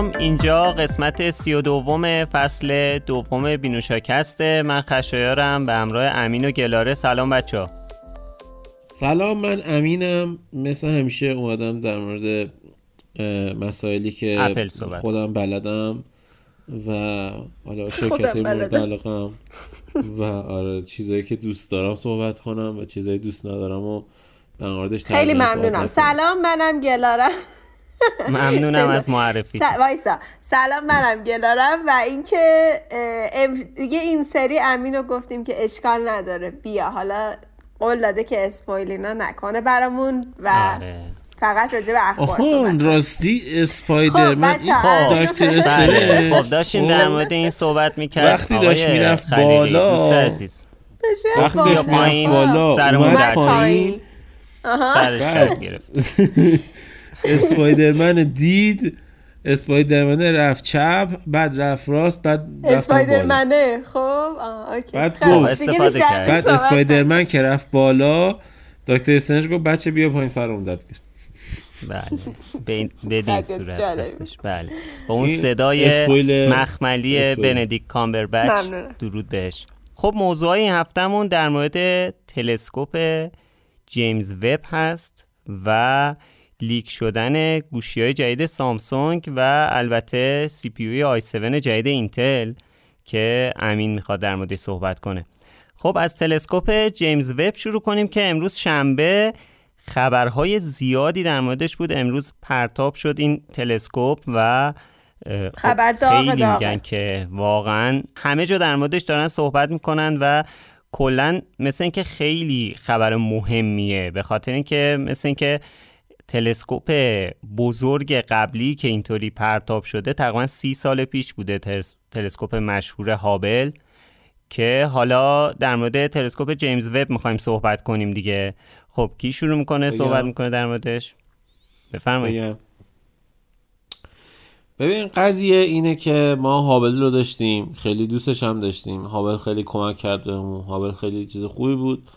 سلام اینجا قسمت سی و دوم فصل دوم بینوشاکسته من خشایارم به همراه امین و گلاره. سلام بچه ها. سلام من امینم. مثل همیشه اومدم در مورد مسائلی که خودم بلدم و حالا شرکت مورد علاقم و آره چیزایی که دوست دارم صحبت کنم و چیزایی دوست ندارم و در موردش خیلی ممنونم. سلام منم گلارم. ممنونم از معرفی س... وایسا. سلام منم گلارم و اینکه ام... دیگه این سری امینو گفتیم که اشکال نداره. بیا حالا قول داده که اسپویلینا نکنه برامون و آره. فقط راجع به اخبار صحبت راستی اسپایدرمن خب خب. دکتر استرنج خب داشتیم در مورد این صحبت می‌کرد وقتی داشت می‌رفت بالا دوست عزیز. وقتی داشت می‌رفت بالا سرمون در پایین. سرش بله. گرفت. اسپایدرمن دید اسپایدرمن رفت چپ بعد رفت راست بعد اسپایدرمنه خب؟ اوکی. بعد گفت. بعد اسپایدرمن که رفت بالا دکتر استرنج گفت بچه بیا پایین سر اون داد. بله. بدین صورت هستش. بله. با اون صدای مخملی بندیکت کامبربچ. درود بهش. خب موضوع این هفتهمون در مورد تلسکوپ جیمز وب هست و leak شدن گوشی های جدید سامسونگ و البته CPU i7 جدید اینتل که امین می‌خواد در مورد صحبت کنه. خب از تلسکوپ جیمز وب شروع کنیم که امروز شنبه خبرهای زیادی در موردش بود. امروز پرتاب شد این تلسکوپ و خب خیلی میگن که واقعا همه جا در موردش دارن صحبت می‌کنن و کلا مثل اینکه خیلی خبر مهمیه به خاطر اینکه مثل اینکه تلسکوپ بزرگ قبلی که اینطوری پرتاب شده تقریبا سی سال پیش بوده تلسکوپ مشهور هابل که حالا در مورد تلسکوپ جیمز وب می‌خوایم صحبت کنیم دیگه. خب کی شروع می‌کنه صحبت می‌کنه در موردش؟ بفرمایید. ببین قضیه اینه که ما هابل رو داشتیم خیلی دوستش هم داشتیم. هابل خیلی کمک کرد بهمون. هابل خیلی چیز خوبی بود.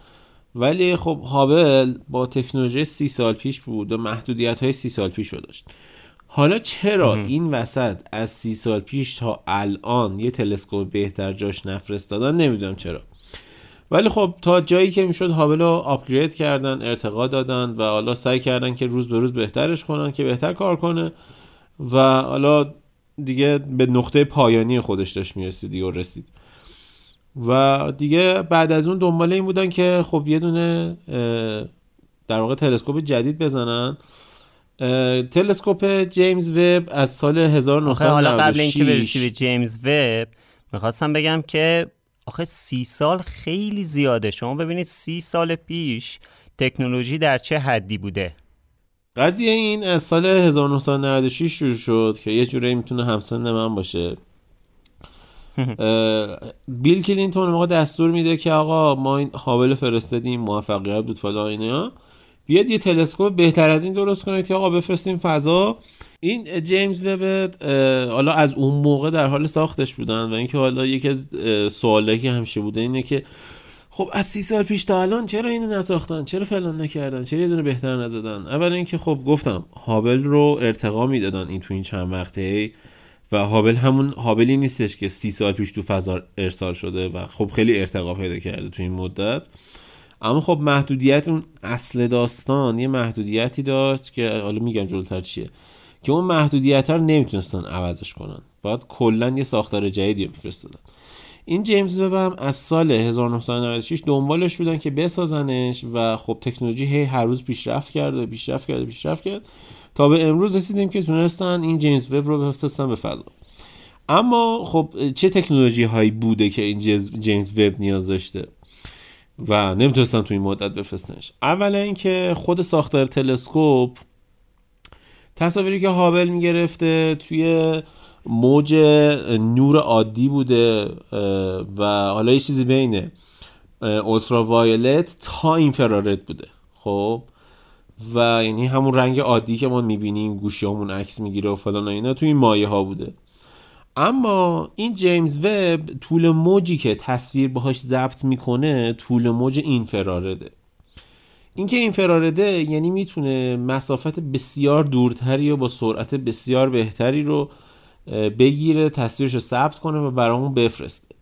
ولی خب هابل با تکنولوژی سی سال پیش بود و محدودیت های سی سال پیش رو داشت. حالا چرا این وسط از سی سال پیش تا الان یه تلسکوپ بهتر جاش نفرستادن؟ نمی‌دونم چرا. ولی خب تا جایی که می‌شد هابل رو آپگرید کردن ارتقا دادن و حالا سعی کردن که روز به روز بهترش کنن که بهتر کار کنه و حالا دیگه به نقطه پایانی خودش داشت می‌رسید و رسید. و دیگه بعد از اون دنبال این بودن که خب یه دونه در واقع تلسکوپ جدید بزنن. تلسکوپ جیمز وب از سال 1996 حالا قبل اینکه برسی به جیمز وب می‌خواستم بگم که آخه سی سال خیلی زیاده. شما ببینید سی سال پیش تکنولوژی در چه حدی بوده؟ قضیه این از سال 1996 شروع شد که یه جوری می‌تونه همسن من باشه. بیل کلینتون موقع دستور میده که آقا ما این هابل فرستادیم موفقیت بود فلا اینا. بیاد یه تلسکوپ بهتر از این درست کنید که آقا بفرستیم فضا. این جیمز وب حالا از اون موقع در حال ساختش بودن و اینکه حالا یکی از سوالایی که همیشه بوده اینه که خب از سی سال پیش تا الان چرا اینو نساختن؟ چرا فلان نکردن؟ چرا یه دونه بهتر نزدن؟ اول اینکه خب گفتم هابل رو ارتقا می‌دادن این تو این چند وقته. و هابل همون هابلی نیستش که سی سال پیش تو فضا ارسال شده و خب خیلی ارتقا پیدا کرده تو این مدت. اما خب محدودیت اون اصل داستان یه محدودیتی داشت که حالا میگم جلوتر چیه. که اون محدودیت رو نمی‌تونستن عوضش کنن. باید کلا یه ساختار جدیدی بفرستادن این جیمز وب هم از سال 1996 دنبالش بودن که بسازنش و خب تکنولوژی هی هر روز پیشرفت کرده پیشرفت کرده پیشرفت کرد. تا به امروز رسیدیم که تونستن این جیمز وب رو بفرستن به فضا. اما خب چه تکنولوژی هایی بوده که این جیمز وب نیاز داشته؟ و نمی‌تونستن تو این مدت بفرستنش. اولا اینکه خود ساختار تلسکوپ تصاویری که هابل می‌گرفته توی موج نور عادی بوده و حالا یه چیزی بینه اولترا وایلت تا اینفرارد بوده. خب و یعنی همون رنگ عادی که ما می‌بینیم گوشی همون عکس می‌گیره و فلان اینا توی این مایه ها بوده. اما این جیمز وب طول موجی که تصویر باهاش ضبط می‌کنه طول موج اینفرارده. اینکه اینفرارده یعنی می‌تونه مسافت بسیار دورتری و با سرعت بسیار بهتری رو بگیره تصویرش رو ثبت کنه و برامون بفرسته.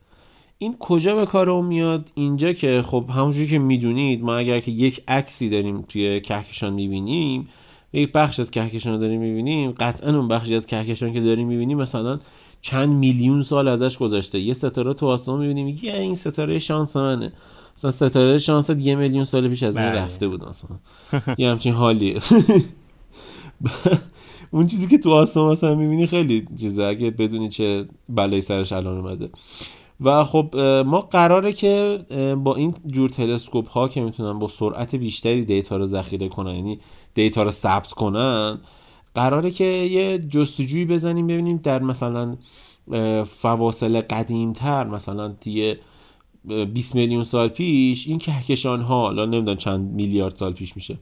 این کجا به کار اون میاد؟ اینجا که خب همونجوری که می‌دونید ما اگر که یک عکسی داریم توی کهکشان می‌بینیم یک بخش از کهکشان رو داریم می‌بینیم قطعا اون بخشی از کهکشان که داریم می‌بینیم مثلا چند میلیون سال ازش گذشته. یه ستاره تو آسمان می‌بینیم یه این ستاره شانس منه. مثلا ستاره شانس یه میلیون سال پیش از این بله. رفته بود مثلا. یه همچین حالیه. اون چیزی که تو آسمان مثلا می‌بینی خیلی چیزه. اگه بدونی چه بلایی سرش الان اومده. و خب ما قراره که با این جور تلسکوپ ها که می‌تونن با سرعت بیشتری دیتا رو ذخیره کنن یعنی دیتا رو ثبت کنن قراره که یه جستجویی بزنیم ببینیم در مثلا فواصل قدیمتر مثلا دیگه 20 میلیون سال پیش این کهکشان ها حالا نمی‌دونم چند میلیارد سال پیش میشه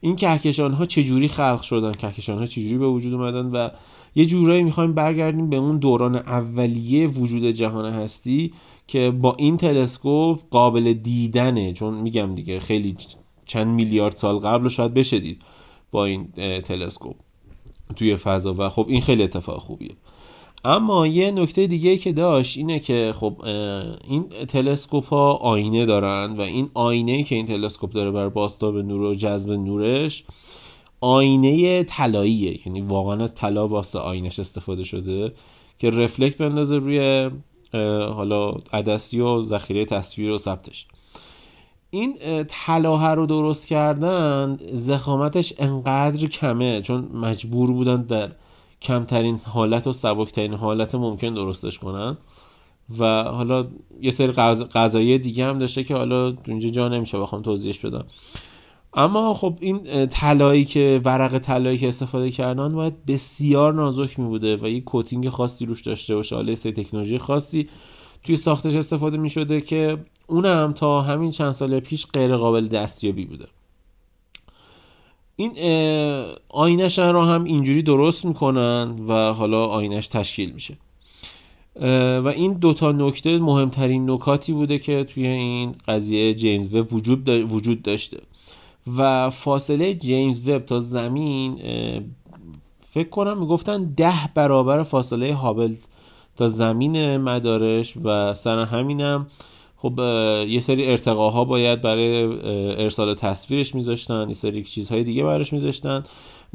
این کهکشان ها چجوری خلق شدن؟ کهکشان ها چجوری به وجود اومدن؟ و یه جورایی می‌خوایم برگردیم به اون دوران اولیه وجود جهان هستی که با این تلسکوپ قابل دیدنه. چون میگم دیگه خیلی چند میلیارد سال قبل شاید بشه دید با این تلسکوپ توی فضا. و خب این خیلی اتفاق خوبیه. اما یه نکته دیگه که داشت اینه که خب این تلسکوپ ها آینه دارن و این آینه که این تلسکوپ داره بر باستاب نور و جذب نورش آینه طلاییه. یعنی واقعا از طلا واسه آینش استفاده شده که رفلکت بندازه روی حالا عدسی و ذخیره تصویر و ثبتش. این طلاها رو درست کردن زخامتش انقدر کمه چون مجبور بودن در کمترین حالت و سبکترین حالت ممکن درستش کنن. و حالا یه سری غذایی دیگه هم داشته که حالا اونجا جا نمیشه بخوام توضیحش بدم. اما خب این طلایی که ورق طلایی که استفاده کردن باید بسیار نازک می بوده و یک کوتینگ خاصی روش داشته باشه. حالا تکنولوژی خاصی توی ساختش استفاده می شده که اونم تا همین چند سال پیش غیر قابل دستیابی بوده. این آینش رو هم اینجوری درست می‌کنن و حالا آینش تشکیل میشه. و این دوتا نکته مهمترین نکاتی بوده که توی این قضیه جیمز وب وجود, وجود داشته. و فاصله جیمز وب تا زمین فکر کنم می‌گفتن ده برابر فاصله هابل تا زمین مدارش و سر همینم. خب یه سری ارتقاها باید برای ارسال تصویرش میذاشتن یه سری چیزهای دیگه براش میذاشتن.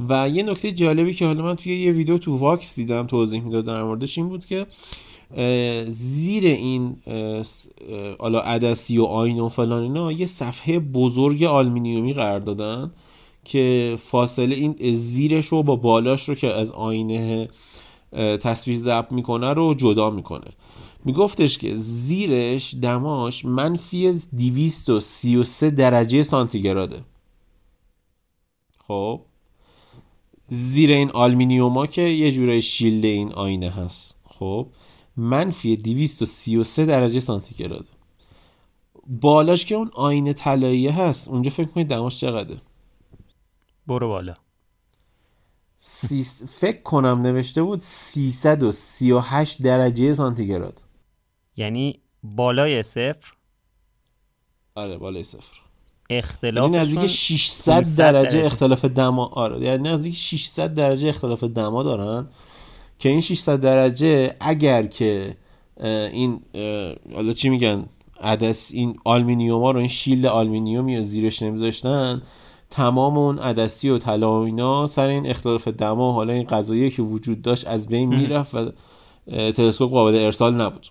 و یه نکته جالبی که حالا من توی یه ویدیو تو واکس دیدم توضیح می‌داد در موردش این بود که زیر این حالا عدسی و آین و فلان اینا یه صفحه بزرگ آلمینیومی قرار دادن که فاصله این زیرش رو با بالاش رو که از آینه تصویر ضبط می‌کنه رو جدا می‌کنه. میگفتش که زیرش دماش منفی 233 درجه سانتیگراده. خب زیر این آلمینیوما که یه جورای شیلد این آینه هست. خب منفی 233 درجه سانتیگراده بالاش که اون آینه طلایی هست اونجا فکر کنید دماش چقدره؟ برو بالا. سیس... فکر کنم نوشته بود 338 درجه سانتیگراد. یعنی بالای صفر؟ آره بالای صفر. اختلاف یعنی نزدیک 600 درجه, اختلاف دما آره یعنی نزدیک 600 درجه اختلاف دما دارن. که این 600 درجه اگر که این حالا چی میگن؟ عدس این آلمینیوم ها رو این shield آلمینیومی رو زیرش نمیذاشتن تمام اون عدسی و طلا و اینا سر این اختلاف دما حالا این قضایایی که وجود داشت از بین می‌رفت و تلسکوپ قابل ارسال نبود.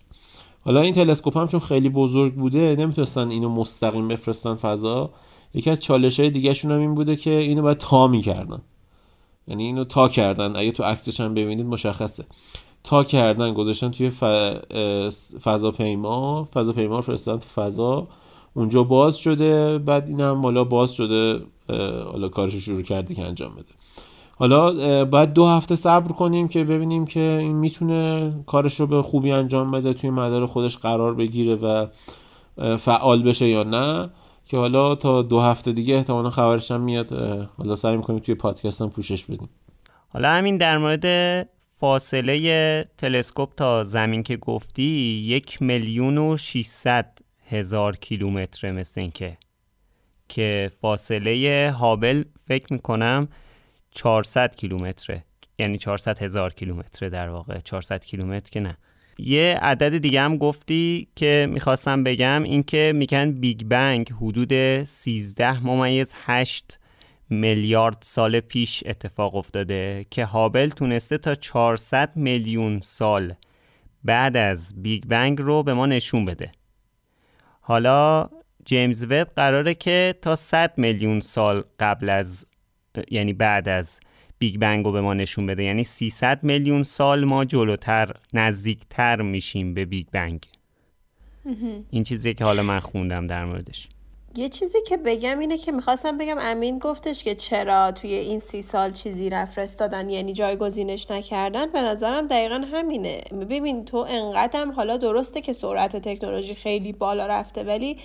حالا این تلسکوپ هم چون خیلی بزرگ بوده نمی‌تونستن اینو مستقیم بفرستن فضا یکی از چالش های دیگه هم این بوده که اینو باید تا می‌کردن یعنی اینو تا کردن. اگه تو عکسش هم ببینید مشخصه. تا کردن گذاشتن توی فضاپیما. فضاپیما رو فرستادن تو فضا. اونجا باز شده. بعد این هم حالا باز شده. حالا کارش شروع کرده که انجام بده. حالا باید دو هفته صبر کنیم که ببینیم که این می‌تونه کارش رو به خوبی انجام بده توی مدار خودش قرار بگیره و فعال بشه یا نه. که حالا تا دو هفته دیگه احتمالا خبرش هم میاد حالا سعی می‌کنیم توی پادکست هم پوشش بدیم. حالا همین در مورد فاصله تلسکوپ تا زمین که گفتی یک میلیون و 600 هزار کیلومتر مثل اینکه که فاصله هابل فکر می‌کنم 400 کیلومتره. یعنی 400 هزار کیلومتر در واقع. 400 کیلومتر که نه. یه عدد دیگه هم گفتی که می‌خواستم بگم اینکه میگن Big Bang حدود 13 ممیز 8 میلیارد سال پیش اتفاق افتاده که هابل تونسته تا 400 میلیون سال بعد از Big Bang رو به ما نشون بده. حالا جیمز وب قراره که تا 100 میلیون سال قبل از یعنی بعد از Big Bang رو به ما نشون بده. یعنی 300 میلیون سال ما جلوتر نزدیکتر میشیم به Big Bang. این چیزی که حالا من خوندم در موردش. یه چیزی که بگم اینه که می‌خواستم بگم امین گفتش که چرا توی این سی سال چیزی نفرستادن یعنی جایگزینش نکردن. به نظرم دقیقا همینه. ببین تو انقدرم حالا درسته که سرعت تکنولوژی خیلی بالا رفته ولی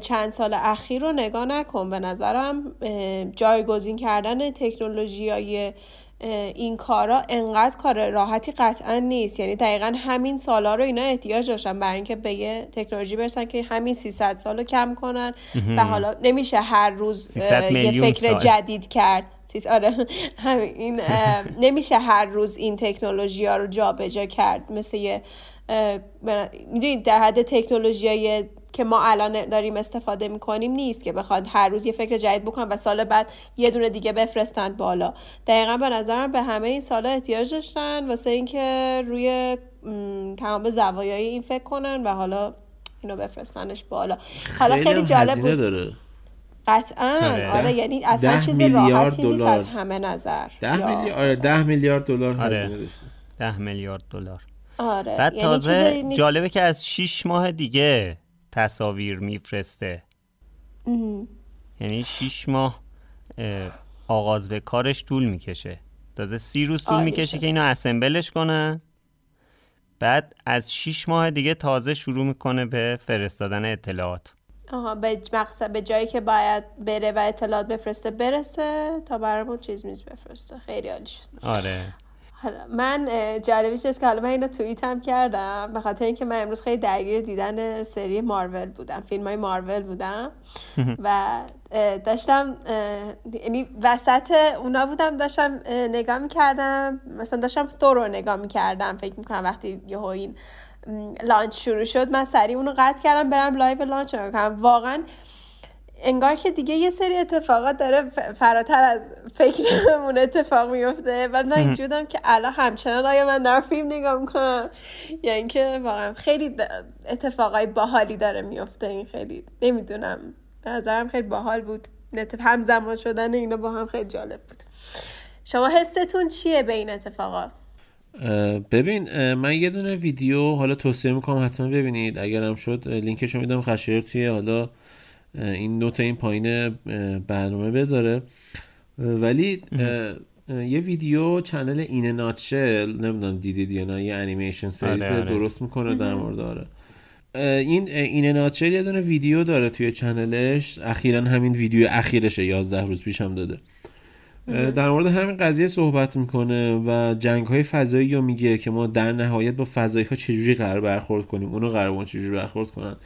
چند سال اخیر رو نگاه نکن. به نظرم جایگزین کردن تکنولوژی های این کارا انقدر کار راحتی قطعا نیست. یعنی دقیقا همین سالا رو اینا احتیاج داشتن برای اینکه به یه تکنولوژی برسن که همین 300 سال رو کم کنن و حالا نمیشه هر روز یه فکر جدید کرد. آره. همین نمیشه هر روز این تکنولوژی ها رو جابجا کرد. مثل یه می‌دونید در حد تکنولوژی های که ما الان داریم استفاده می‌کنیم نیست که بخواد هر روز یه فکر جدید بکنن و سال بعد یه دونه دیگه بفرستن بالا. دقیقا به نظرم به همه این سالا احتیاج داشتن واسه اینکه روی تمام زوایای این فکر کنن و حالا اینو بفرستنش بالا. حالا خیلی جالب بود. داره. قطعا. آره, آره یعنی اصلا چیز راحتی نیست از همه نظر. ده میلیارد آره ده میلیارد دلار آره. هزینه داشته. ده میلیارد دلار. آره. بعد یعنی تازه جالبه که از 6 ماه دیگه تصاویر میفرسته. یعنی 6 ماه آغاز به کارش طول می‌کشه. تازه سی روز طول می‌کشه که اینو اسمبلش کنن بعد از 6 ماه دیگه تازه شروع می‌کنه به فرستادن اطلاعات. آها به مقصد به جایی که باید بره و اطلاعات بفرسته برسه تا برامون چیز میز بفرسته. خیلی عالی شد. آره. من جالبیش است که حالا من اینو توییت هم کردم به خاطر اینکه من امروز خیلی درگیر دیدن سری مارول بودم فیلم های مارول بودم. و داشتم یعنی وسط اونا بودم داشتم نگاه می‌کردم. مثلا داشتم تو رو نگاه می‌کردم فکر می‌کنم وقتی یه این launch شروع شد من سریع اونو قطع کردم برم live launch نگاه کنم واقعا انگار که دیگه یه سری اتفاقات داره فراتر از فکرمون اتفاق میفته. بعد من اینجوری که الان همچنان آیا من دارم فیلم نگاه می‌کنم؟ یا اینکه واقعا خیلی اتفاقای باحالی داره میفته. این خیلی نمی‌دونم. به نظرم خیلی باحال بود. همزمان شدن اینا با هم خیلی جالب بود. شما حستون چیه به این اتفاقات ببین من یه دونه ویدیو حالا توصیه می‌کنم حتما ببینید. اگرم شد لینکشو میدم خشیر توی حالا این نوت این پایین برنامه بذاره. ولی یه ویدیو چنل این ناتشل نمی‌دونم دیدید یا نه یه انیمیشن سریز آره، آره. درست می‌کنه در مورد آره. این این ناتشل یه دونه ویدیو داره توی چنلش. اخیرا همین ویدیو اخیرشه 11 روز پیش هم داده. در مورد همین قضیه صحبت می‌کنه و جنگ های فضایی رو میگه که ما در نهایت با فضایی ها چجوری قرار برخورد کنیم اونو قرار با چجوری برخورد کنن.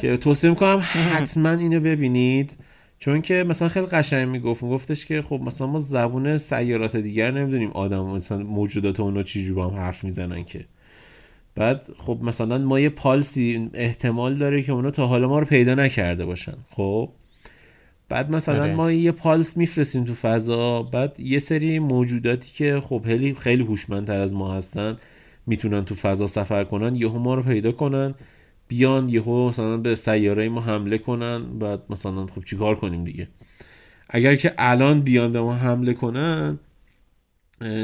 که توصیه می‌کنم حتما اینو ببینید. چون که مثلا خیلی قشنگ می‌گفت گفتش که خب مثلا ما زبون سیارات دیگر نمی‌دونیم آدم مثلا موجودات اونو چجوری با هم حرف می‌زنن که. بعد خب مثلا ما یه پالسی احتمال داره که اونا تا حالا ما رو پیدا نکرده باشن. خب؟ بعد مثلا آره. ما یه پالس میفرستیم تو فضا بعد یه سری موجوداتی که خب خیلی خیلی هوشمندتر از ما هستن می‌تونن تو فضا سفر کنن یهو ما رو پیدا کنن بیان یهو مثلا به سیاره ما حمله کنن بعد مثلا خب چیکار کنیم دیگه؟ اگر که الان بیان به ما حمله کنن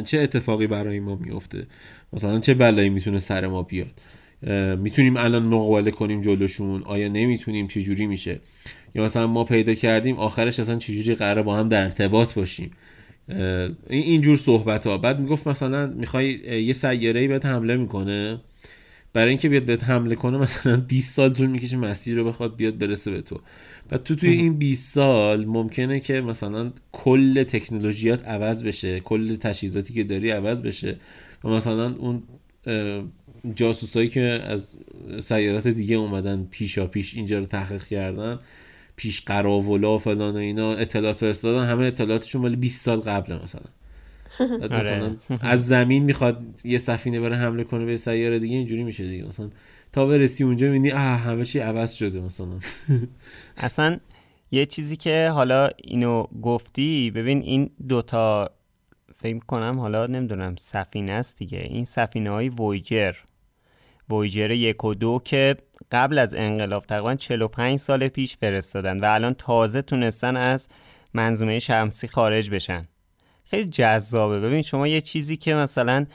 چه اتفاقی برای ما میفته مثلا چه بلایی می‌تونه سر ما بیاد؟ می‌تونیم الان مقابله کنیم جلوشون؟ آیا نمی‌تونیم؟ چه جوری میشه؟ یا مثلا ما پیدا کردیم آخرش اصلا چجوری قرار با هم در ارتباط باشیم؟ اینجور صحبت ها بعد می‌گفت مثلا می‌خوای یه سیاره ای بهت حمله می‌کنه. برای اینکه بیاد بهت حمله کنه مثلا 20 سال طول می‌کشه مسیر رو بخواد بیاد برسه به تو. بعد تو توی این 20 سال ممکنه که مثلا کل تکنولوژیات عوض بشه کل تجهیزاتی که داری عوض بشه و مثلا اون جاسوسایی که از سیارات دیگه اومدن پیشا پیش اینجا رو تحقیق کردن پیش قراولا و فلان و اینا اطلاعات فرستادن همه اطلاعاتشون مال 20 سال قبل مثلا. آره. مثلا از زمین می‌خواد یه سفینه بره حمله کنه به سیاره دیگه اینجوری میشه دیگه. مثلا تا برسی اونجا می‌بینی اه همه چی عوض شده مثلا. اصلا یه چیزی که حالا اینو گفتی ببین این دوتا فکر کنم حالا نمی‌دونم سفینه است دیگه. این سفینه های وویجر وویجر یک و دو که قبل از انقلاب تقریبا 45 سال پیش فرستادن و الان تازه تونستن از منظومه شمسی خارج بشن. خیلی جذابه. ببین شما یه چیزی که مثلا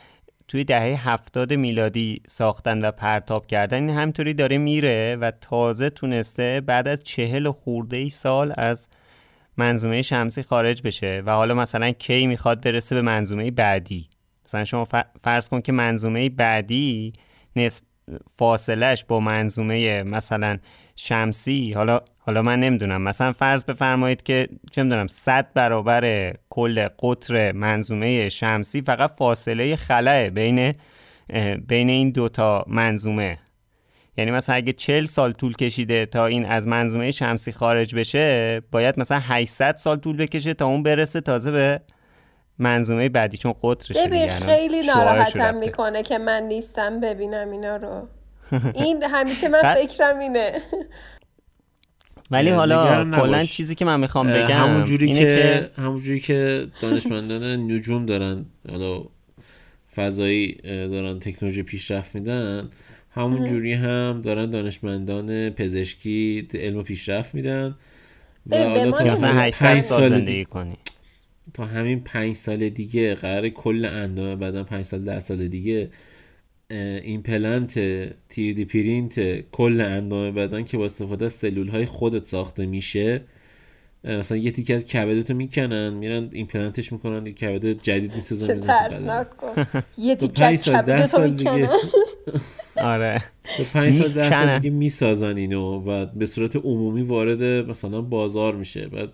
توی دهه هفتاد میلادی ساختن و پرتاب کردن این همینطوری داره میره و تازه تونسته بعد از چهل خورده ای سال از منظومه شمسی خارج بشه و حالا مثلا کی می‌خواد برسه به منظومه بعدی. مثلا شما فرض کن که منظومه بعدی نسب فاصلش با منظومه مثلا شمسی حالا حالا من نمی‌دونم. مثلا فرض بفرمایید که چه می‌دونم 100 برابر کل قطر منظومه شمسی فقط فاصله خلاه بین بین این دوتا منظومه. یعنی مثلا اگه 40 سال طول کشیده تا این از منظومه شمسی خارج بشه باید مثلا 800 سال طول بکشه تا اون برسه تازه به منظومه بعدی چون قطرش ببین خیلی ناراحتم می‌کنه که من نیستم ببینم اینا رو. این همیشه من فکرم اینه. ولی حالا کلا چیزی که من می‌خوام بگم همون جوری که, همون جوری که دانشمندان نجوم دارن حالا فضایی دارن تکنولوژی پیشرفت میدن همون جوری هم دارن دانشمندان پزشکی علم پیشرفت میدن. و حالا تا مثلا سال زندگی کنی. تا همین پنج سال دیگه قرار کل اندامه بعدا پنج سال ده سال دیگه این پلنت تیریدی پرینت کل اندام بدن که با استفاده از سلول های خودت ساخته میشه مثلا یه تیکه از کبدتو می‌کنن میرن ایمپلنتش می‌کنن یه کبد جدید می‌سازن میزن یه تیکه از کبدتو می‌کنن. آره. تو پنج سال ده سال دیگه می‌سازن اینو و به صورت عمومی وارد مثلا بازار میشه. بعد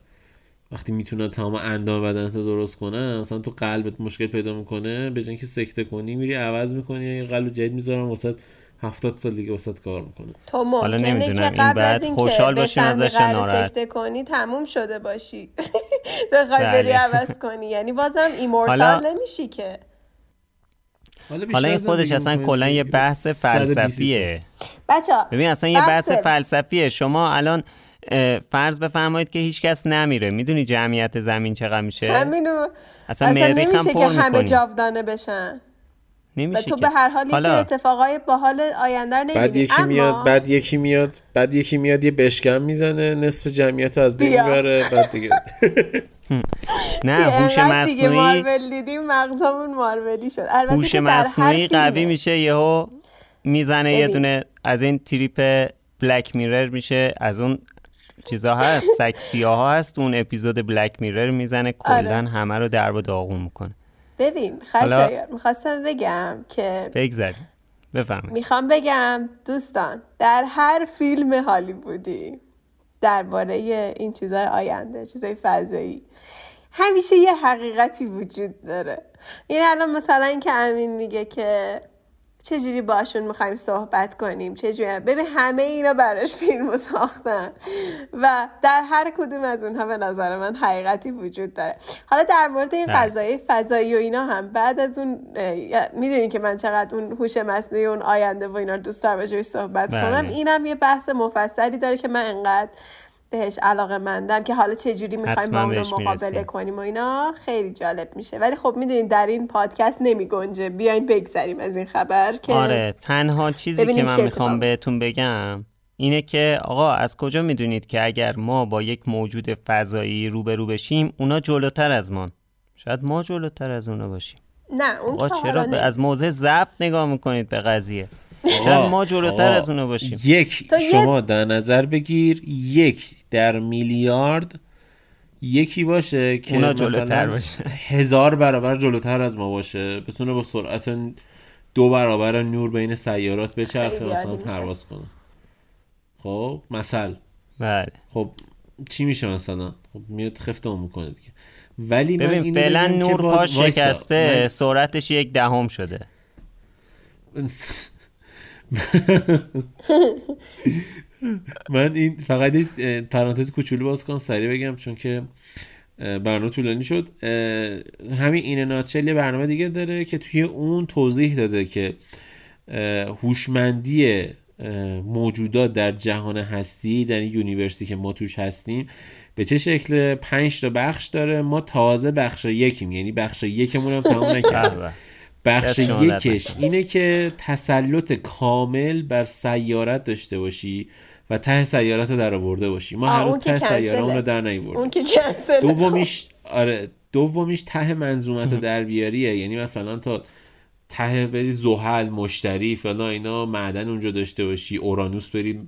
وقتی می‌تونن تمام اندام بدنت رو درست کنن مثلا تو قلبت مشکل پیدا می‌کنه به جای که سکته کنی میری عوض می‌کنی یه قلب جدید می‌ذارن واسه هفتاد سال دیگه واسط کار می‌کنه. تو قبل از این خوشحال باشی ازش ناراحت؟ سکته کنی تموم شده باشی. بخوای بری بله. عوض کنی. یعنی بازم ایمورتال نمیشی که. حالا این خودش اصلا کلا یه بحث فلسفیه. بچه ببین اصلا یه بحث فلسفیه. شما الان فرض بفرمایید که هیچکس نمیره. می‌دونی جمعیت زمین چقدر میشه؟ همینو اصلا, اصلا نمیشه که همه جاودانه بشن. نمیشه تو به هر حال حالا... اتفاقای باحال آینده رو بعد یکی اما... میاد بعد یکی میاد بعد یکی میاد یه بشکم می‌زنه نصف جمعیت از بین می‌بره بعد دیگه نه هوش مصنوعی مارول دیدیم مغزمون مارولی شد. هوش مصنوعی قوی میشه یهو می‌زنه یه دونه از این تریپ بلک میرر میشه از اون چیزا هست سکسی ها هست اون اپیزود بلک میرر می‌زنه کلا آره. همه رو در و داغون می‌کنه. ببین خشایر می‌خواستم بگم که بگذاریم. بفهم می‌خوام بگم دوستان در هر فیلم هالیوودی درباره این چیزای آینده چیزای فضایی همیشه یه حقیقتی وجود داره. این الان مثلا اینکه امین میگه که چجوری باشون می‌خوایم صحبت کنیم؟ چجوری؟ ببین همه اینا براش فیلمو ساختن. و در هر کدوم از اونها به نظر من حقیقتی وجود داره. حالا در مورد این. فضای فضایی و اینا هم بعد از اون می‌دونین که من چقدر اون هوش مصنوعی اون آینده و اینا دوست دارم صحبت بله. کنم. اینم یه بحث مفصلی داره که من انقدر بهش علاقه مندم که حالا چه جوری می‌خوایم با اون مقابله کنیم و اینا خیلی جالب میشه. ولی خب می‌دونین در این پادکست نمی گنجه. بیاین بگذریم از این خبر که آره تنها چیزی که من می‌خوام بهتون بگم اینه که آقا از کجا می‌دونید که اگر ما با یک موجود فضایی روبرو بشیم اونا جلوتر از ما؟ شاید ما جلوتر از اونا باشیم. نه اون آقا چرا؟ از موضع ضعف نگاه می‌کنید به قضیه. ما جلوتر از اونو باشیم. یک شما در نظر بگیر یک در میلیارد یکی باشه که اونا جلوتر باشه. هزار برابر جلوتر از ما باشه. بتونه با سرعت دو برابر نور بین سیارات بچرخه مثلا پرواز کنه. خب مثل. بله. خب چی میشه مثلا؟ خب میاد خفتمون می‌کنه دیگه. ولی ببین فعلا نور پاش شکسته سرعتش یک دهم شده. من این فقط پرانتز کوچولو باز کنم سریع بگم چون که برنامه طولانی شد. همین این ناتچل برنامه دیگه داره که توی اون توضیح داده که هوشمندی موجودات در جهان هستی در این یونیورسیتی که ما توش هستیم به چه شکل؟ پنج تا بخش داره. ما تازه بخش یکیم یعنی بخش یکمون هم تمام نکردیم. بله. بخش یکش اینه که تسلط کامل بر سیارت داشته باشی و ته سیارت رو در آورده باشی. ما هر روز ته سیاره اون رو در نیوردیم. دومیش آره دومیش ته منظومت رو در بیاریه. یعنی مثلا تا ته بری زحل مشتری فلان اینا معدن اونجا داشته باشی اورانوس بری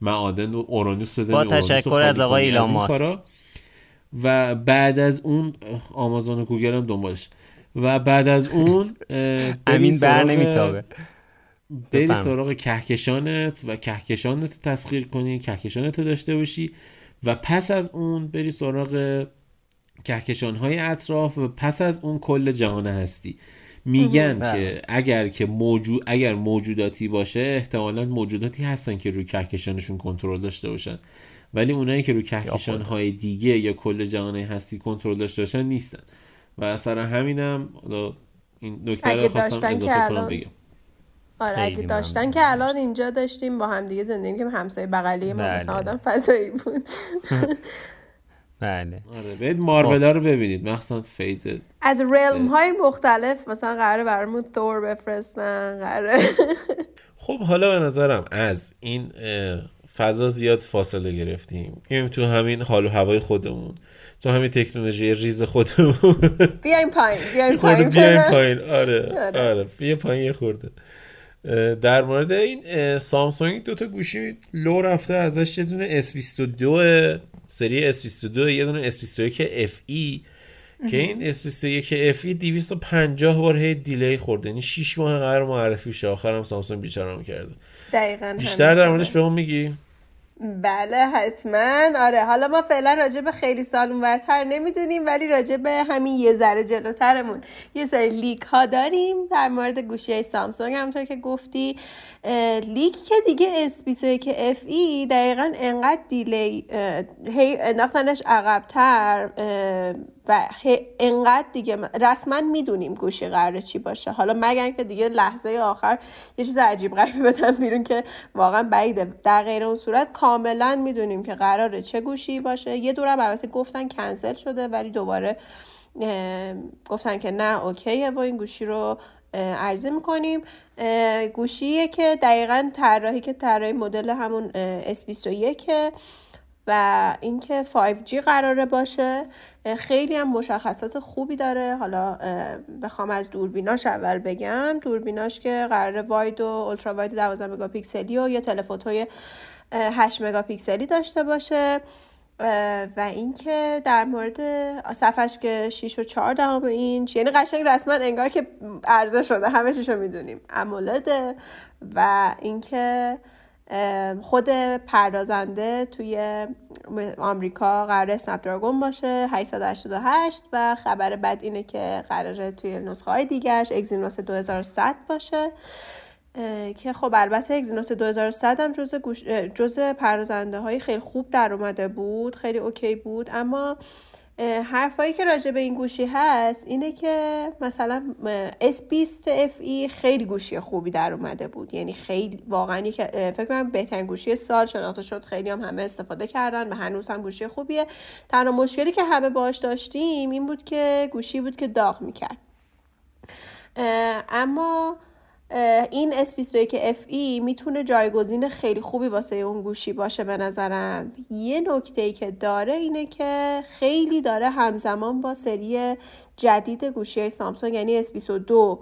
معادن و اورانوس بزنی با تشکر از آقای ایلان ماسک. و بعد از اون آمازون و گوگل هم دنبالش. و بعد از اون امین بر نمیتابه. بری سراغ کهکشانت و کهکشانت رو تسخیر کنی کهکشانت رو داشته باشی و پس از اون بری سراغ کهکشان های اطراف و پس از اون کل جهان هستی. میگن که بله. اگر که موجود اگر موجوداتی باشه احتمالا موجوداتی هستن که روی کهکشانشون کنترل داشته باشن. ولی اونایی که روی کهکشان های دیگه یا کل جهان هستی کنترل داشته باشن نیستن. و اثر همینم این نکته رو خواستم اضافه کنم بگم. آره اگه داشتن که الان اینجا داشتیم با هم دیگه زندگی که همسایه بغلی ما بله. آدم فضایی بود. بله. آره برید مارول رو ببینید. مخصوصا فیز از رلم های مختلف مثلا قراره برامون تور بفرستن قراره خب حالا به نظرم از این فضا زیاد فاصله گرفتیم. بیایم تو همین حال و هوای خودمون. تو همین تکنولوژی ریز خودمون. بیایم پایین بیایم پایین. بیایم پایین. آره آره, آره. بیا پایین یه خورده. در مورد این سامسونگ دو تا گوشی لو رفته ازش یه دونه S22 سری S22 یه دونه S21 FE که این S21 FE 250 بار هی دیلی خورده. یعنی 6 ماه قرار معرفی شه. آخرم سامسونگ بیچارم کرده. دقیقاً بیشتر در موردش به ما میگی؟ بله حتما. آره حالا ما فعلا راجع به خیلی سال اونورتر نمی‌دونیم ولی راجع به همین یه ذره جلوترمون. یه سری leak ها داریم در مورد گوشی سامسونگ. همونطور که گفتی leak که دیگه S21 FE دقیقا انقدر delay هی انداختنش عقبتر و انقدر دیگه رسما می‌دونیم گوشی قراره چی باشه. حالا مگر که دیگه لحظه آخر یه چیز عجیب غریبی بدن بیرون که واقعا بعیده. در غیر اون صورت کاملا می‌دونیم که قراره چه گوشی باشه. یه دورم البته گفتن کنسل شده ولی دوباره گفتن که نه اوکیه و این گوشی رو عرضه می‌کنیم. گوشیه که دقیقا طراحی که طراحی مدل همون S21 و اینکه 5G قراره باشه خیلی هم مشخصات خوبی داره. حالا بخوام از دوربیناش اول بگم. دوربیناش که قراره واید و اولترا واید 12 مگاپیکسلی و یه تلفوتوی 8 مگاپیکسلی داشته باشه. و اینکه در مورد صفحش که 6 و 4 دهم اینچ یعنی قشنگ رسما انگار که عرضه شده. همه چیشو می‌دونیم. امولده و اینکه خود پردازنده توی آمریکا قرار اسنپ دراگون باشه 888 و خبر بد اینه که قراره توی نسخه های دیگرش اگزینوس 2100 باشه. که خب البته اگزینوس 2100 هم جز, گوش... جز پردازنده های خیلی خوب در اومده بود خیلی اوکی بود اما حرفایی که راجع به این گوشی هست اینه که مثلا S20 FE خیلی گوشی خوبی در اومده بود. یعنی خیلی واقعا فکر کنم بهترین گوشی سال شناخته شد. خیلی هم همه استفاده کردن و هنوز هم گوشی خوبیه. تنها مشکلی که همه باش داشتیم این بود که گوشی بود که داغ می‌کرد. اما این S21 FE می‌تونه جایگزین خیلی خوبی واسه اون گوشی باشه به نظرم. یه نکته ای که داره اینه که خیلی داره همزمان با سری جدید گوشی سامسونگ یعنی S22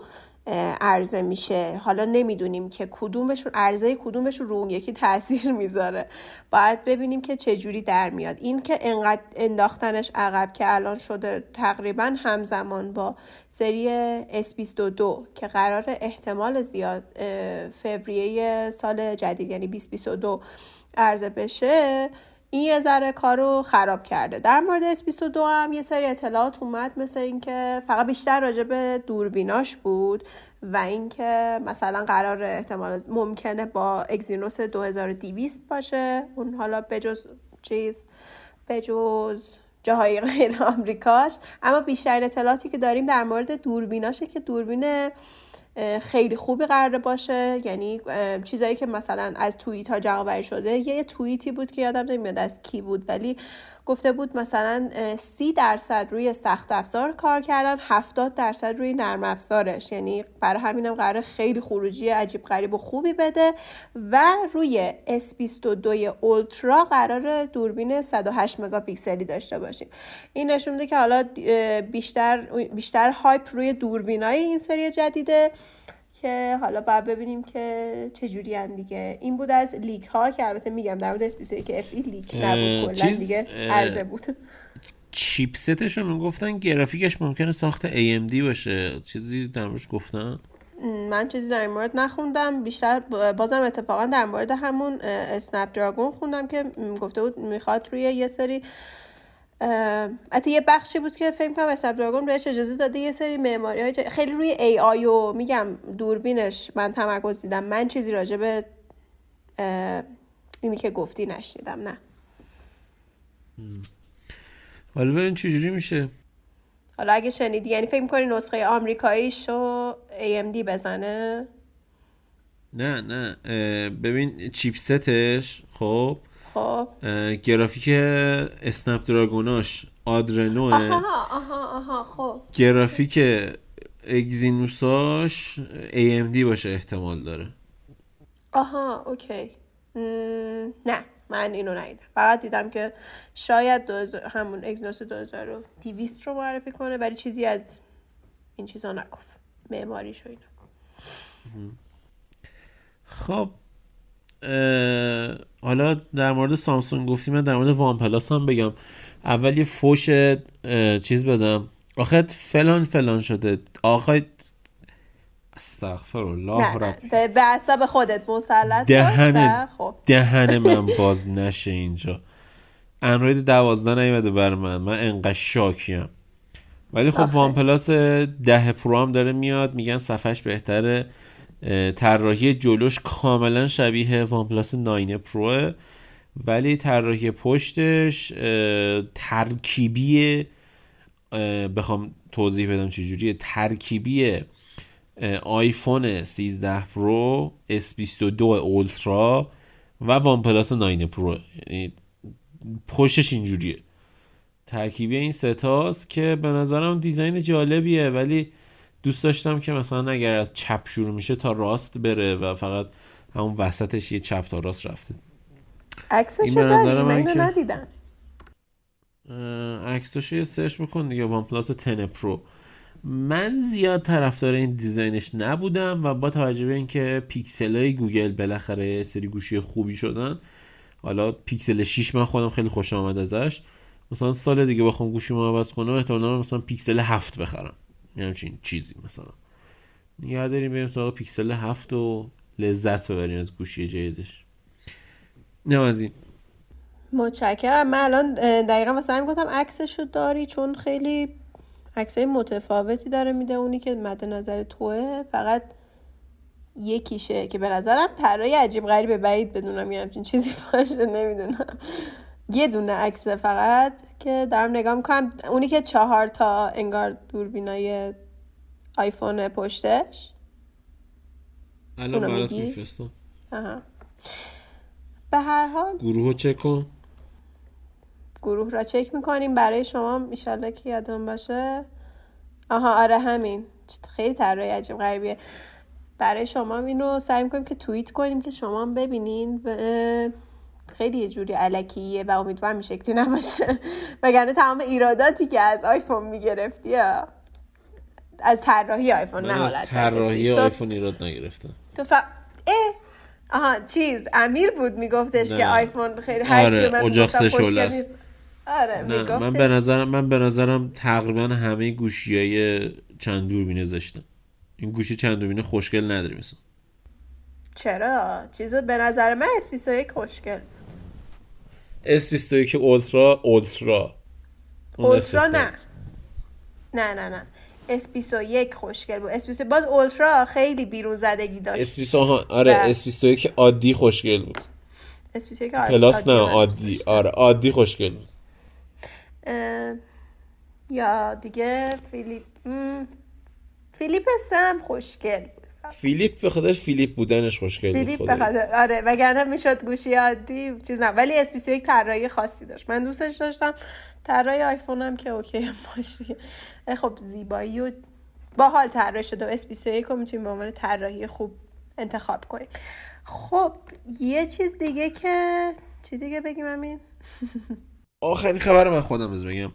عرضه میشه. حالا نمی‌دونیم که کدومشون عرضه کدومشون رو اون یکی تاثیر می‌ذاره. باید ببینیم که چه جوری در میاد. این که انقدر انداختنش عقب که الان شده تقریبا همزمان با سری S22 که قرار احتمال زیاد فوریه سال جدید یعنی 2022 عرضه بشه این یه ذره کارو خراب کرده. در مورد S22 هم یه سری اطلاعات اومد مثل اینکه فقط بیشتر راجع به دوربیناش بود و اینکه مثلا قرار احتمال ممکنه با اگزینوس 2200 باشه. اون حالا بجز چیز بجز جاهای غیر آمریکاش. اما بیشتر اطلاعاتی که داریم در مورد دوربیناشه که دوربین خیلی خوبی قرار باشه. یعنی چیزایی که مثلا از توییت ها جمع شده یه توییتی بود که یادم نمیاد از کی بود ولی گفته بود مثلا سی درصد روی سخت افزار کار کردن 70 درصد روی نرم افزارش. یعنی برای همینم قرار خیلی خروجی عجیب غریب و خوبی بده. و روی S22 Ultra قرار دوربین 108 مگاپیکسلی داشته باشیم. این نشون میده که حالا بیشتر بیشتر hype روی دوربینای این سری جدیده. که حالا باید ببینیم که چجوری دیگه. این بود از leak ها که البته میگم در مورد که FE leak نبود کلا دیگه عرضه بود. chipset ش رو می‌گفتن گرافیکش ممکنه ساخت AMD باشه. چیزی در موردش گفتن؟ من چیزی در این مورد نخوندم. بیشتر بازم اتفاقا در مورد همون اسنپ دراگون خوندم که گفته بود می‌خواد روی یه سری حتی یه بخشی بود که فکر کنم اسنپ دراگون بهش اجازه داده یه سری معماری های خیلی روی ای آی و میگم دوربینش من تمرکز دیدم. من چیزی راجع به اینی که گفتی نشنیدم نه. حالا ببین چجوری میشه. حالا اگه شنیدی یعنی فکر می‌کنی نسخه آمریکاییشو AMD بزنه؟ نه نه. ببین چیپستش خب؟ خب. گرافیک اسنپ دراگوناش آدرنو آها آها آها خب. گرافیک اگزینوساش AMD باشه احتمال داره. آها اوکی. نه من اینو ندیدم. فقط دیدم که شاید دوزار... همون اگزینوس 2200 رو معرفی کنه ولی چیزی از این چیزا نگفت. معماریش و اینا. خب حالا در مورد سامسونگ گفتیم من در مورد وان پلاس هم بگم. اول یه فوش چیز بدم. آخه فلان فلان شده. آقای استغفر الله رب. به عصب خودت مسلط دهن خب. دهن من باز نشه اینجا. اندروید دوازده نیومده برا من. من انقدر شاکیم. ولی خب OnePlus ده Pro هم داره میاد. میگن صفحش بهتره. طراحی جلوش کاملا شبیه OnePlus 9 Pro ولی طراحی پشتش ترکیبی بخوام توضیح بدم چجوریه. ترکیبی آیفون 13 Pro S22 Ultra و OnePlus 9 Pro. یعنی پشتش اینجوریه. ترکیبی این ستاست که به نظرم design جالبیه ولی دوست داشتم که مثلا اگر از چپ شروع میشه تا راست بره و فقط همون وسطش یه چپ تا راست رفته. عکسش داری من اینو ندیدم. عکسش یه search بکن دیگه OnePlus 10 Pro من زیاد طرفدار این design ش نبودم و با توجه به اینکه پیکسل های گوگل بالاخره سری گوشی خوبی شدن حالا پیکسل 6 من خودم خیلی خوش آمد ازش. مثلا سال دیگه بخوام گوشی عوض کنم احتمالاً مثلا پیکسل 7 بخرم. همچین چیزی مثلا. نگه داریم بریم سراغ پیکسل 7 و لذت ببریم از گوشی جدیدش. نه از این متشکرم. من الان دقیقا مثلا گفتم عکسشو داری چون خیلی عکسای متفاوتی داره میده اونی که مد نظر توه. فقط یکیشه که به نظرم طراحی عجیب غریبه. بعید بدونم یه همچین چیزی باشه نمی‌دونم. یه دونه عکس فقط که دارم نگاه می‌کنم. اونی که چهار تا انگار دوربینای آیفون پشتش. الان برات میفرستم. به هر حال گروه چک کن. گروه را چک می‌کنیم. برای شما میشالله که یادم باشه. آها آره همین. خیلی طراحی عجیب غریبیه. برای شما اینو سعی می‌کنیم که توییت کنیم که شما ببینین. و خیلی یه جوری علکیه و امیدوارم این شکلی نباشه. وگرنه تمام ایراداتی که از آیفون می‌گرفتی از طراحی آیفون نه حالت طراحی آیفون ایراد نگرفتم. تو ف... اه آها چیز امیر بود میگفتش که آیفون خیلی هر آره اجاق است. آره نه من به نظرم من به نظرم تقریبا همه گوشی های چند دوربینه زشتن. این گوشی چند دوربینه خوشگل نداره مثلا چرا؟ چیزو به نظر من اس 21 خوشگل. S21 اولترا اولترا اولترا نه. نه نه نه. S21 خوشگل بود. S21 باز اولترا خیلی بیرون زدگی داشت. S21 آره S21 عادی خوشگل بود. S21 پلاس نه عادی. آره عادی خوشگل بود. یا دیگه Flip Flip سم خوشگل Flip به خودش Flip بودنش خوشگل Flip به خاطر آره وگرنه می‌شد گوشی عادی چیز نه ولی S21 طراحی خاصی داشت. من دوستش داشتم طراحی آیفون هم که OK باشه خب زیبایی و باحال طراحی شده و S21 رو می‌تونیم به عنوان طراحی خوب انتخاب کنیم. خب یه چیز دیگه که چی دیگه بگیم امین؟ آخرین خبر من خودم از بگم.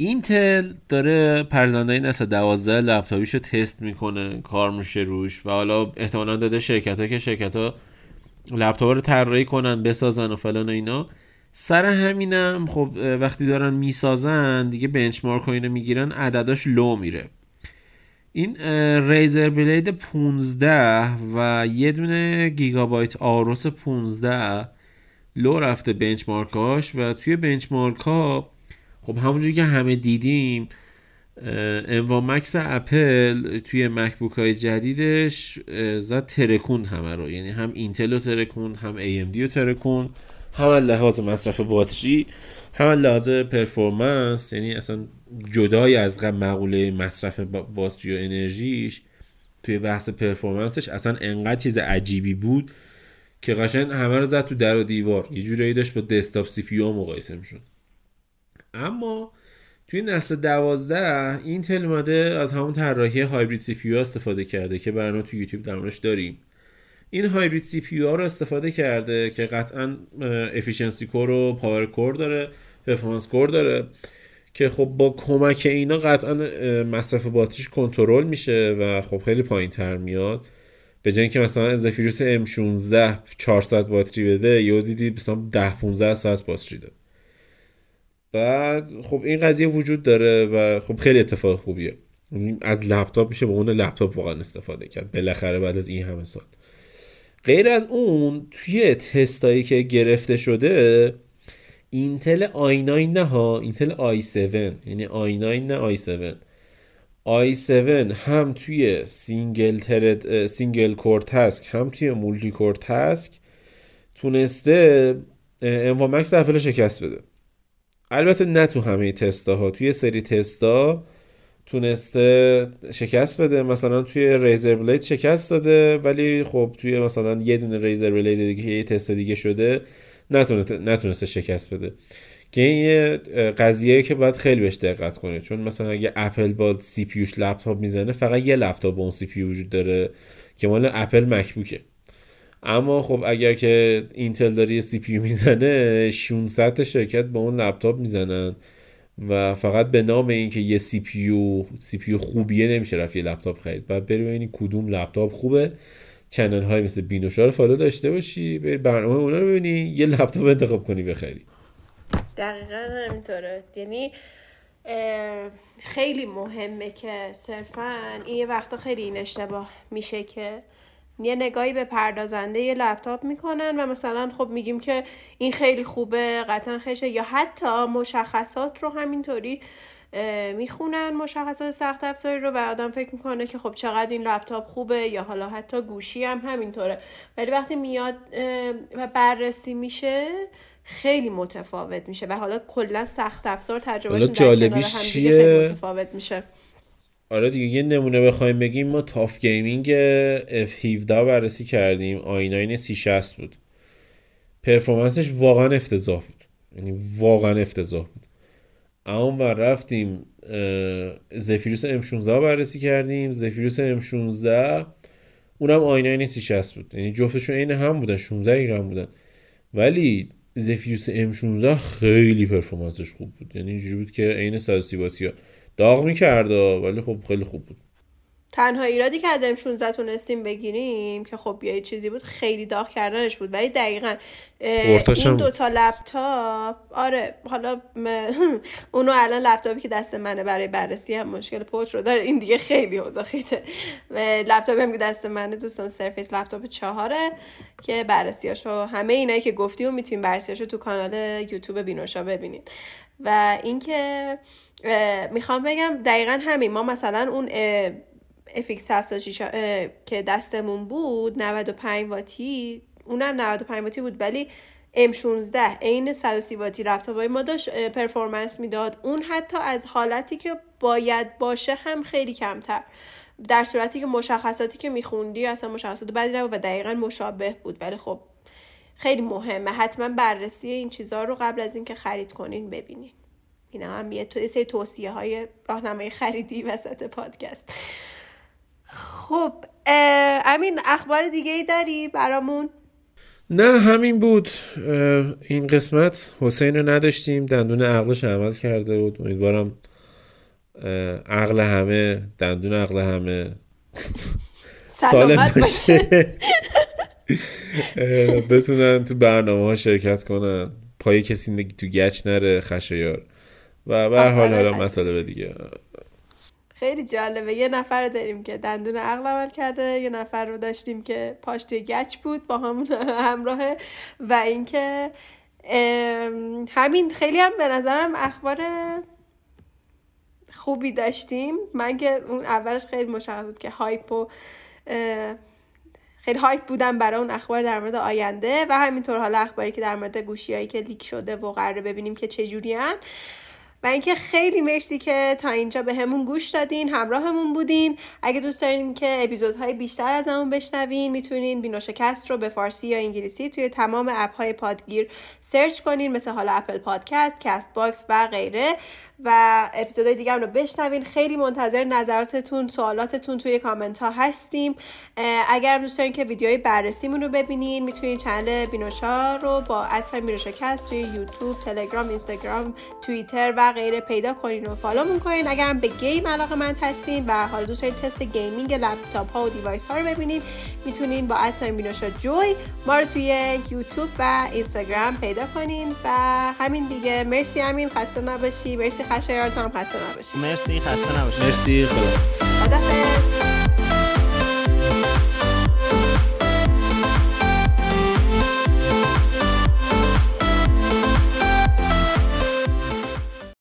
اینتل داره پردازنده نسل دوازده لپتاپیشو تست می‌کنه کار میشه روش و حالا احتمالا داده شرکت ها که شرکت ها لپتاپ رو طراحی کنن بسازن و فلان و اینا. سر همینم خب وقتی دارن می‌سازن دیگه benchmark و اینو می‌گیرن عدداش لو میره. این ریزر بلید 15 و یه دونه گیگابایت آروس 15 لو رفته benchmark اش و توی benchmark ها خب همونجوری که همه دیدیم M1 Max اپل توی مکبوک های جدیدش زد ترکوند همه رو. یعنی هم اینتل رو ترکوند هم AMD رو ترکوند هم لحاظ مصرف باتری هم لحاظ performance یعنی اصلا جدای از مقوله مصرف باتری و انرژیش توی بحث performance ش. اصلا انقدر چیز عجیبی بود که قشنگ همه رو زد تو در و دیوار. یه جورایی داشت با desktop CPU مقایسه می‌شد. اما توی نسل دوازده اینتل اومده از همون طراحی hybrid CPU استفاده کرده که برنامه تو یوتیوب درموردش داریم. این hybrid CPU رو استفاده کرده که قطعا efficiency core و power core داره performance core داره که خب با کمک اینا قطعا مصرف باتریش کنترل میشه و خب خیلی پایین تر میاد. به جای اینکه مثلا از زفیروس M16 400 باتری بده یا دیدی مثلا 10 15 ساعت باتری داد بعد خب این قضیه وجود داره و خب خیلی اتفاق خوبیه. از لپتاپ میشه به اون لپتاپ واقعا استفاده کرد. بالاخره بعد از این همه سال. غیر از اون توی تستایی که گرفته شده اینتل i9 نه ها اینتل i7 یعنی i9 نه i7 i7 هم توی single thread single core task هم توی multi core task تونسته M1 Max اپل شکست بده. البته نه تو همه تستا ها توی سری تستا تونسته شکست بده. مثلا توی ریزر بلید شکست داده ولی خب توی مثلا یه دونه ریزر بلید دیگه یه تست دیگه شده نتونسته شکست بده. که این یه قضیه که باید خیلی بهش دقت کنه چون مثلا اگه اپل با CPU ش لپتاپ می‌زنه فقط یه لپتاپ با اون CPU وجود داره که مال اپل مکبوکه اما خب اگر که اینتل داره یه CPU می‌زنه 600 شرکت با اون لپتاپ می‌زنن. و فقط به نام اینکه یه CPU CPU خوبیه نمیشه رفت یه لپتاپ خرید. بعد بری ببینی کدوم لپتاپ خوبه. channel های مثل بینوشا رو follow داشته باشی. بری برنامه اونا رو ببینی. یه لپتاپ انتخاب کنی بخری. دقیقا همینطوره. یعنی خیلی مهمه که صرفا این یه وقتا خیلی این اشتباه میشه که یه نگاهی به پردازنده یه لپتاپ می‌کنن و مثلا خب میگیم که این خیلی خوبه قطعا خیشه یا حتی مشخصات رو همینطوری می‌خونن مشخصات سخت افزاری رو و آدم فکر می‌کنه که خب چقدر این لپتاپ خوبه یا حالا حتی گوشی هم همینطوره. ولی وقتی میاد و بررسی میشه خیلی متفاوت میشه و حالا کلا سخت افزار تجربهشون جالبی خیلی متفاوت میشه. آره دیگه یه نمونه بخوایم بگیم ما TUF Gaming F17 بررسی کردیم. i9 3060 بود. پرفورمنسش واقعا افتضاح بود. یعنی واقعا افتضاح بود. اما و رفتیم زفیروس M16 بررسی کردیم. زفیروس M16 اونم i9 3060 بود. یعنی جفتشون عین هم بودن 16 گرم بودن. ولی زفیروس M16 خیلی پرفورمنسش خوب بود. یعنی اینجوری بود که عین 130 واتی داغ می‌کرد ولی خب خیلی خوب بود. تنها ایرادی که از M16 تونستیم بگیریم که خب یه چیزی بود خیلی داغ کردنش بود. ولی دقیقا این دوتا لپتاپ آره حالا اونو الان لپتاپی که دست منه برای بررسی هم مشکل پوچ رو داره. این دیگه خیلی اوضاع خیته لپتاپی هم که دست منه دوستان سرفیس لپتاپ چهاره که بررسیاشو همه اینایی که گفتیم می‌تونیم بررسیاشو تو کانال یوتیوب بینوشا ببینید و اینکه می‌خوام بگم دقیقا همین. ما مثلا اون FX706 که دستمون بود 95 واتی اونم 95 واتی بود ولی M16 عین 130 واتی لپتاپ های ما داشت performance می‌داد. اون حتی از حالتی که باید باشه هم خیلی کمتر. در صورتی که مشخصاتی که میخوندی اصلا مشخصات بدی نبود و دقیقا مشابه بود. ولی خب خیلی مهمه. حتما بررسی این چیزها رو قبل از اینکه خرید کنین ببینین. اینا هم یه سری توصیه های راهنمای خریدی وسط پادکست. خب امین اخبار دیگه ای داری برامون؟ نه همین بود. این قسمت حسین رو نداشتیم. دندون عقلش عمل کرده بود. امیدوارم عقل همه دندون عقل همه سالم باشه. بتونن تو برنامه ها شرکت کنن. پای کسی تو گچ نره خشایار. و به حال حالا مطالب دیگه. خیلی جالبه. یه نفر داریم که دندون عقل عمل کرده یه نفر رو داشتیم که پاش توی گچ بود با همون همراهه و اینکه همین خیلی هم به نظرم اخبار خوبی داشتیم. من که اون اولش خیلی مشخص بود که hype و خیلی hype بودم برای اون اخبار در مورد آینده و همینطور حالا اخباری که در مورد گوشیایی که leak شده و قراره ببینیم که چجوریان و اینکه خیلی مرسی که تا اینجا بهمون گوش دادین همراهمون بودین. اگه دوست دارین که اپیزودهای بیشتر از همون بشنوین می‌تونین بینوشکست رو به فارسی یا انگلیسی توی تمام اپ های پادگیر search کنین مثل حالا اپل پادکست، کست باکس و غیره. و اپیزودهای دیگه رو بشنوین. خیلی منتظر نظراتتون سوالاتتون توی کامنت ها هستیم. اگر دوست دارین که ویدیوهای بررسیمون رو ببینین می‌تونین channel بینوشا رو با at sign بینوشاکست توی یوتیوب تلگرام اینستاگرام توییتر و غیره پیدا کنین و follow کنین. اگر هم به game علاقه‌مند هستین و حالا دوست دارین تست gaming لپتاپ ها و device ها رو ببینین می‌تونین با at sign بینوشا جوی ما رو توی یوتیوب و اینستاگرام پیدا کنین. و همین دیگه. مرسی همین خسته نباشی. مرسی خشه یارتون هم خسته نباشی مرسی خسته نباشی مرسی خدا خدا